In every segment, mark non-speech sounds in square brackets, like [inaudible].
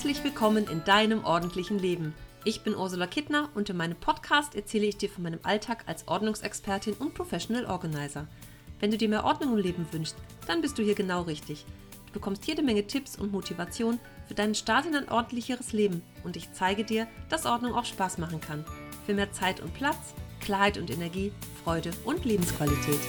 Herzlich willkommen in deinem ordentlichen Leben. Ich bin Ursula Kittner und in meinem Podcast erzähle ich dir von meinem Alltag als Ordnungsexpertin und Professional Organizer. Wenn du dir mehr Ordnung im Leben wünschst, dann bist du hier genau richtig. Du bekommst jede Menge Tipps und Motivation für deinen Start in ein ordentlicheres Leben und ich zeige dir, dass Ordnung auch Spaß machen kann. Für mehr Zeit und Platz, Klarheit und Energie, Freude und Lebensqualität.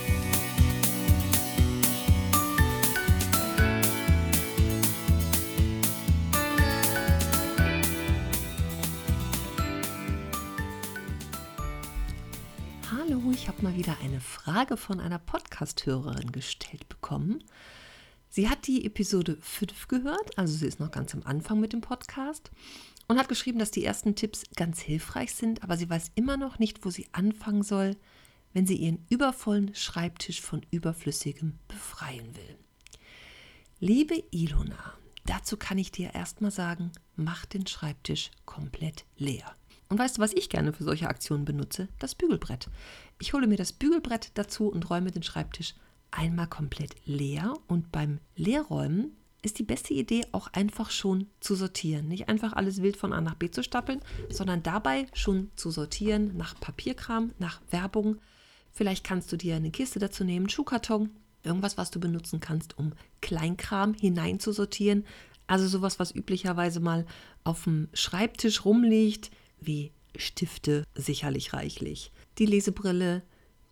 Mal wieder eine Frage von einer Podcast-Hörerin gestellt bekommen. Sie hat die Episode 5 gehört, also sie ist noch ganz am Anfang mit dem Podcast und hat geschrieben, dass die ersten Tipps ganz hilfreich sind, aber sie weiß immer noch nicht, wo sie anfangen soll, wenn sie ihren übervollen Schreibtisch von Überflüssigem befreien will. Liebe Ilona, dazu kann ich dir erstmal sagen, mach den Schreibtisch komplett leer. Und weißt du, was ich gerne für solche Aktionen benutze? Das Bügelbrett. Ich hole mir das Bügelbrett dazu und räume den Schreibtisch einmal komplett leer. Und beim Leerräumen ist die beste Idee auch einfach schon zu sortieren. Nicht einfach alles wild von A nach B zu stapeln, sondern dabei schon zu sortieren nach Papierkram, nach Werbung. Vielleicht kannst du dir eine Kiste dazu nehmen, Schuhkarton, irgendwas, was du benutzen kannst, um Kleinkram hineinzusortieren. Also sowas, was üblicherweise mal auf dem Schreibtisch rumliegt, wie Stifte sicherlich reichlich. Die Lesebrille,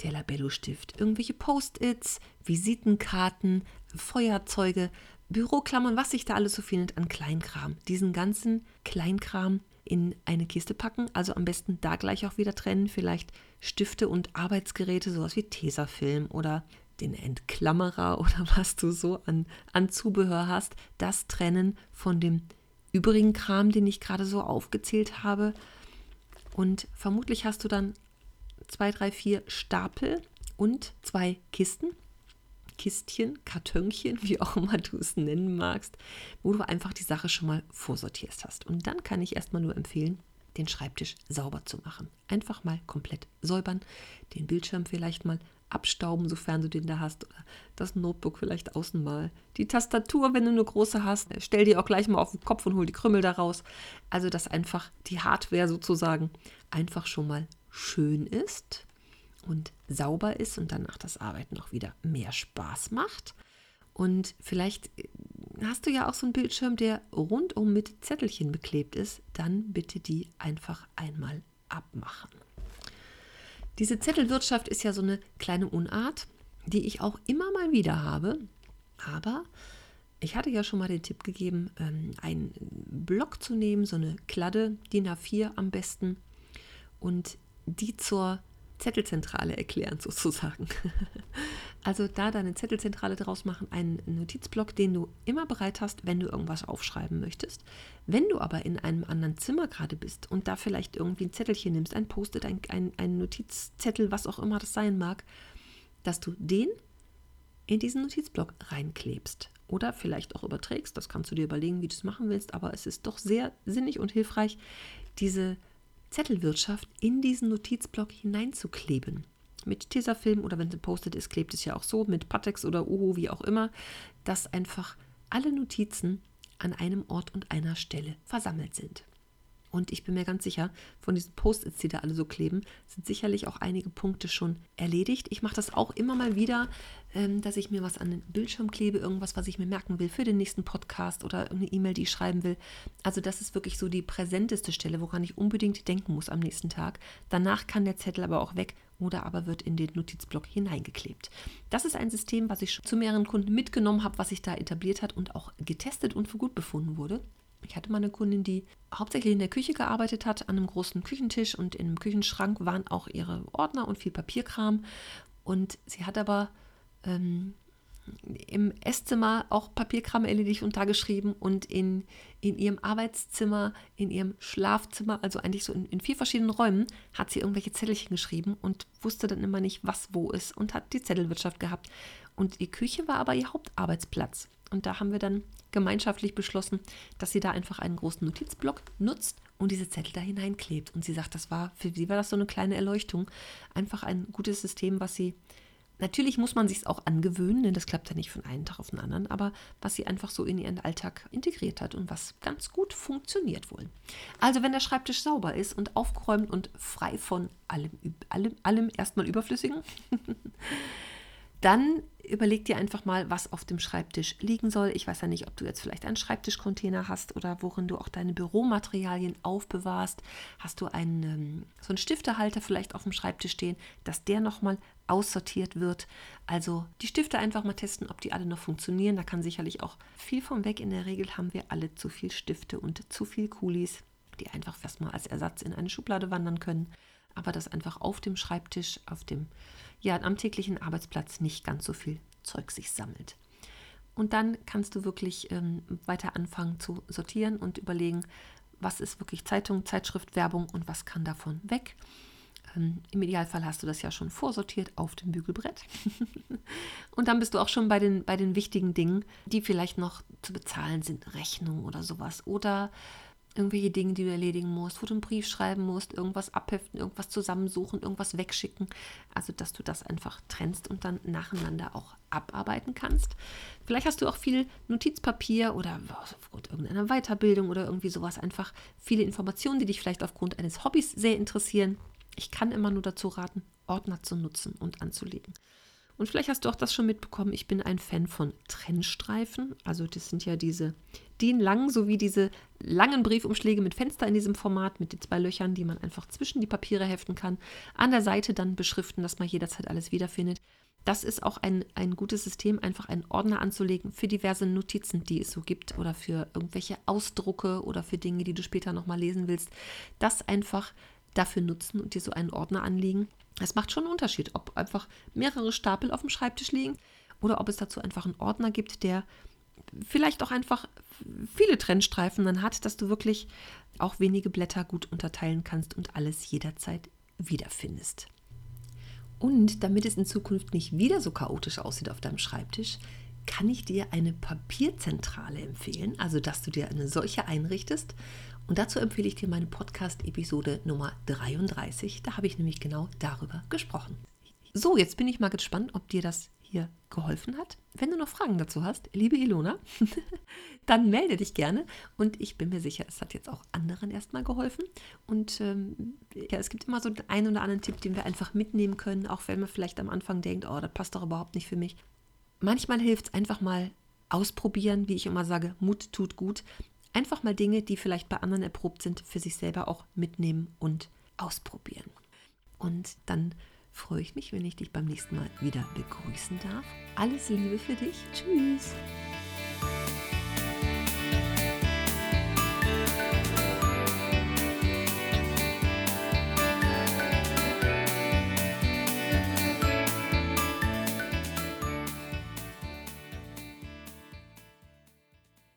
der Labello-Stift, irgendwelche Post-its, Visitenkarten, Feuerzeuge, Büroklammern, was sich da alles so findet an Kleinkram. Diesen ganzen Kleinkram in eine Kiste packen, also am besten da gleich auch wieder trennen, vielleicht Stifte und Arbeitsgeräte, sowas wie Tesafilm oder den Entklammerer [laughs] oder was du so an, an Zubehör hast, das trennen von dem übrigen Kram, den ich gerade so aufgezählt habe und vermutlich hast du dann zwei, drei, vier Stapel und zwei Kisten. Kistchen, Kartönchen, wie auch immer du es nennen magst, wo du einfach die Sache schon mal vorsortiert hast. Und dann kann ich erstmal nur empfehlen, den Schreibtisch sauber zu machen. Einfach mal komplett säubern, den Bildschirm vielleicht mal abstauben, sofern du den da hast. Oder das Notebook vielleicht außen mal. Die Tastatur, wenn du eine große hast, stell die auch gleich mal auf den Kopf und hol die Krümmel daraus. Also, dass einfach die Hardware sozusagen einfach schon mal schön ist und sauber ist und danach das Arbeiten auch wieder mehr Spaß macht. Und vielleicht äh, hast du ja auch so einen Bildschirm, der rundum mit Zettelchen beklebt ist. Dann bitte die einfach einmal abmachen. Diese Zettelwirtschaft ist ja so eine kleine Unart, die ich auch immer mal wieder habe. Aber ich hatte ja schon mal den Tipp gegeben, ähm, einen Block zu nehmen, so eine Kladde, DIN A4 am besten, und die zur Zettelzentrale erklären [laughs] sozusagen. Also da deine Zettelzentrale draus machen, einen Notizblock, den du immer bereit hast, wenn du irgendwas aufschreiben möchtest. Wenn du aber in einem anderen Zimmer gerade bist und da vielleicht irgendwie ein Zettelchen nimmst, ein Post-it, ein, ein, ein Notizzettel, was auch immer das sein mag, dass du den in diesen Notizblock reinklebst oder vielleicht auch überträgst. Das kannst du dir überlegen, wie du es machen willst, aber es ist doch sehr sinnig und hilfreich, diese Zettelwirtschaft in diesen Notizblock hineinzukleben mit Tesafilm oder wenn es gepostet ist, klebt es ja auch so mit Patex oder Uhu, wie auch immer, dass einfach alle Notizen an einem Ort und einer Stelle versammelt sind. Und ich bin mir ganz sicher, von diesen Post-its, die da alle so kleben, sind sicherlich auch einige Punkte schon erledigt. Ich mache das auch immer mal wieder, ähm, dass ich mir was an den Bildschirm klebe, irgendwas, was ich mir merken will für den nächsten Podcast oder irgendeine E-Mail, die ich schreiben will. Also das ist wirklich so die präsenteste Stelle, woran ich unbedingt denken muss am nächsten Tag. Danach kann der Zettel aber auch weg oder aber wird in den Notizblock hineingeklebt. Das ist ein System, was ich schon zu mehreren Kunden mitgenommen habe, was sich da etabliert hat und auch getestet und für gut befunden wurde. Ich hatte mal eine Kundin, die hauptsächlich in der Küche gearbeitet hat, an einem großen Küchentisch und in einem Küchenschrank waren auch ihre Ordner und viel Papierkram. Und sie hat aber ähm, im Esszimmer auch Papierkram erledigt und da geschrieben und in, in ihrem Arbeitszimmer, in ihrem Schlafzimmer, also eigentlich so in, in vier verschiedenen Räumen, hat sie irgendwelche Zettelchen geschrieben und wusste dann immer nicht, was wo ist und hat die Zettelwirtschaft gehabt. Und die Küche war aber ihr Hauptarbeitsplatz. Und da haben wir dann gemeinschaftlich beschlossen, dass sie da einfach einen großen Notizblock nutzt und diese Zettel da hineinklebt. Und sie sagt, das war, für sie war das so eine kleine Erleuchtung. Einfach ein gutes System, was sie Natürlich muss man sich es auch angewöhnen, denn das klappt ja nicht von einem Tag auf den anderen, aber was sie einfach so in ihren Alltag integriert hat und was ganz gut funktioniert wohl. Also wenn der Schreibtisch sauber ist und aufgeräumt und frei von allem, allem, allem erstmal Überflüssigen, [laughs] dann überleg dir einfach mal, was auf dem Schreibtisch liegen soll. Ich weiß ja nicht, ob du jetzt vielleicht einen Schreibtischcontainer hast oder worin du auch deine Büromaterialien aufbewahrst. Hast du einen, ähm, so einen Stiftehalter vielleicht auf dem Schreibtisch stehen, dass der nochmal aussortiert wird. Also die Stifte einfach mal testen, ob die alle noch funktionieren. Da kann sicherlich auch viel von weg. In der Regel haben wir alle zu viel Stifte und zu viel Kulis, die einfach erstmal als Ersatz in eine Schublade wandern können. Aber dass einfach auf dem Schreibtisch, auf dem ja am täglichen Arbeitsplatz nicht ganz so viel Zeug sich sammelt. Und dann kannst du wirklich ähm, weiter anfangen zu sortieren und überlegen, was ist wirklich Zeitung, Zeitschrift, Werbung und was kann davon weg. Ähm, Im Idealfall hast du das ja schon vorsortiert auf dem Bügelbrett. [laughs] und dann bist du auch schon bei den, bei den wichtigen Dingen, die vielleicht noch zu bezahlen sind, Rechnung oder sowas. Oder irgendwelche Dinge, die du erledigen musst, wo du einen Brief schreiben musst, irgendwas abheften, irgendwas zusammensuchen, irgendwas wegschicken. Also, dass du das einfach trennst und dann nacheinander auch abarbeiten kannst. Vielleicht hast du auch viel Notizpapier oder aufgrund irgendeiner Weiterbildung oder irgendwie sowas einfach viele Informationen, die dich vielleicht aufgrund eines Hobbys sehr interessieren. Ich kann immer nur dazu raten, Ordner zu nutzen und anzulegen. Und vielleicht hast du auch das schon mitbekommen, ich bin ein Fan von Trennstreifen. Also das sind ja diese DIN-langen sowie diese langen Briefumschläge mit Fenster in diesem Format mit den zwei Löchern, die man einfach zwischen die Papiere heften kann. An der Seite dann beschriften, dass man jederzeit alles wiederfindet. Das ist auch ein, ein gutes System, einfach einen Ordner anzulegen für diverse Notizen, die es so gibt oder für irgendwelche Ausdrucke oder für Dinge, die du später nochmal lesen willst. Das einfach dafür nutzen und dir so einen Ordner anlegen es macht schon einen Unterschied, ob einfach mehrere Stapel auf dem Schreibtisch liegen oder ob es dazu einfach einen Ordner gibt, der vielleicht auch einfach viele Trennstreifen dann hat, dass du wirklich auch wenige Blätter gut unterteilen kannst und alles jederzeit wiederfindest. Und damit es in Zukunft nicht wieder so chaotisch aussieht auf deinem Schreibtisch, kann ich dir eine Papierzentrale empfehlen, also dass du dir eine solche einrichtest und dazu empfehle ich dir meine Podcast-Episode Nummer 33. Da habe ich nämlich genau darüber gesprochen. So, jetzt bin ich mal gespannt, ob dir das hier geholfen hat. Wenn du noch Fragen dazu hast, liebe Ilona, [laughs] dann melde dich gerne. Und ich bin mir sicher, es hat jetzt auch anderen erstmal geholfen. Und ähm, ja, es gibt immer so einen oder anderen Tipp, den wir einfach mitnehmen können, auch wenn man vielleicht am Anfang denkt, oh, das passt doch überhaupt nicht für mich. Manchmal hilft es einfach mal ausprobieren, wie ich immer sage, Mut tut gut. Einfach mal Dinge, die vielleicht bei anderen erprobt sind, für sich selber auch mitnehmen und ausprobieren. Und dann freue ich mich, wenn ich dich beim nächsten Mal wieder begrüßen darf. Alles Liebe für dich. Tschüss.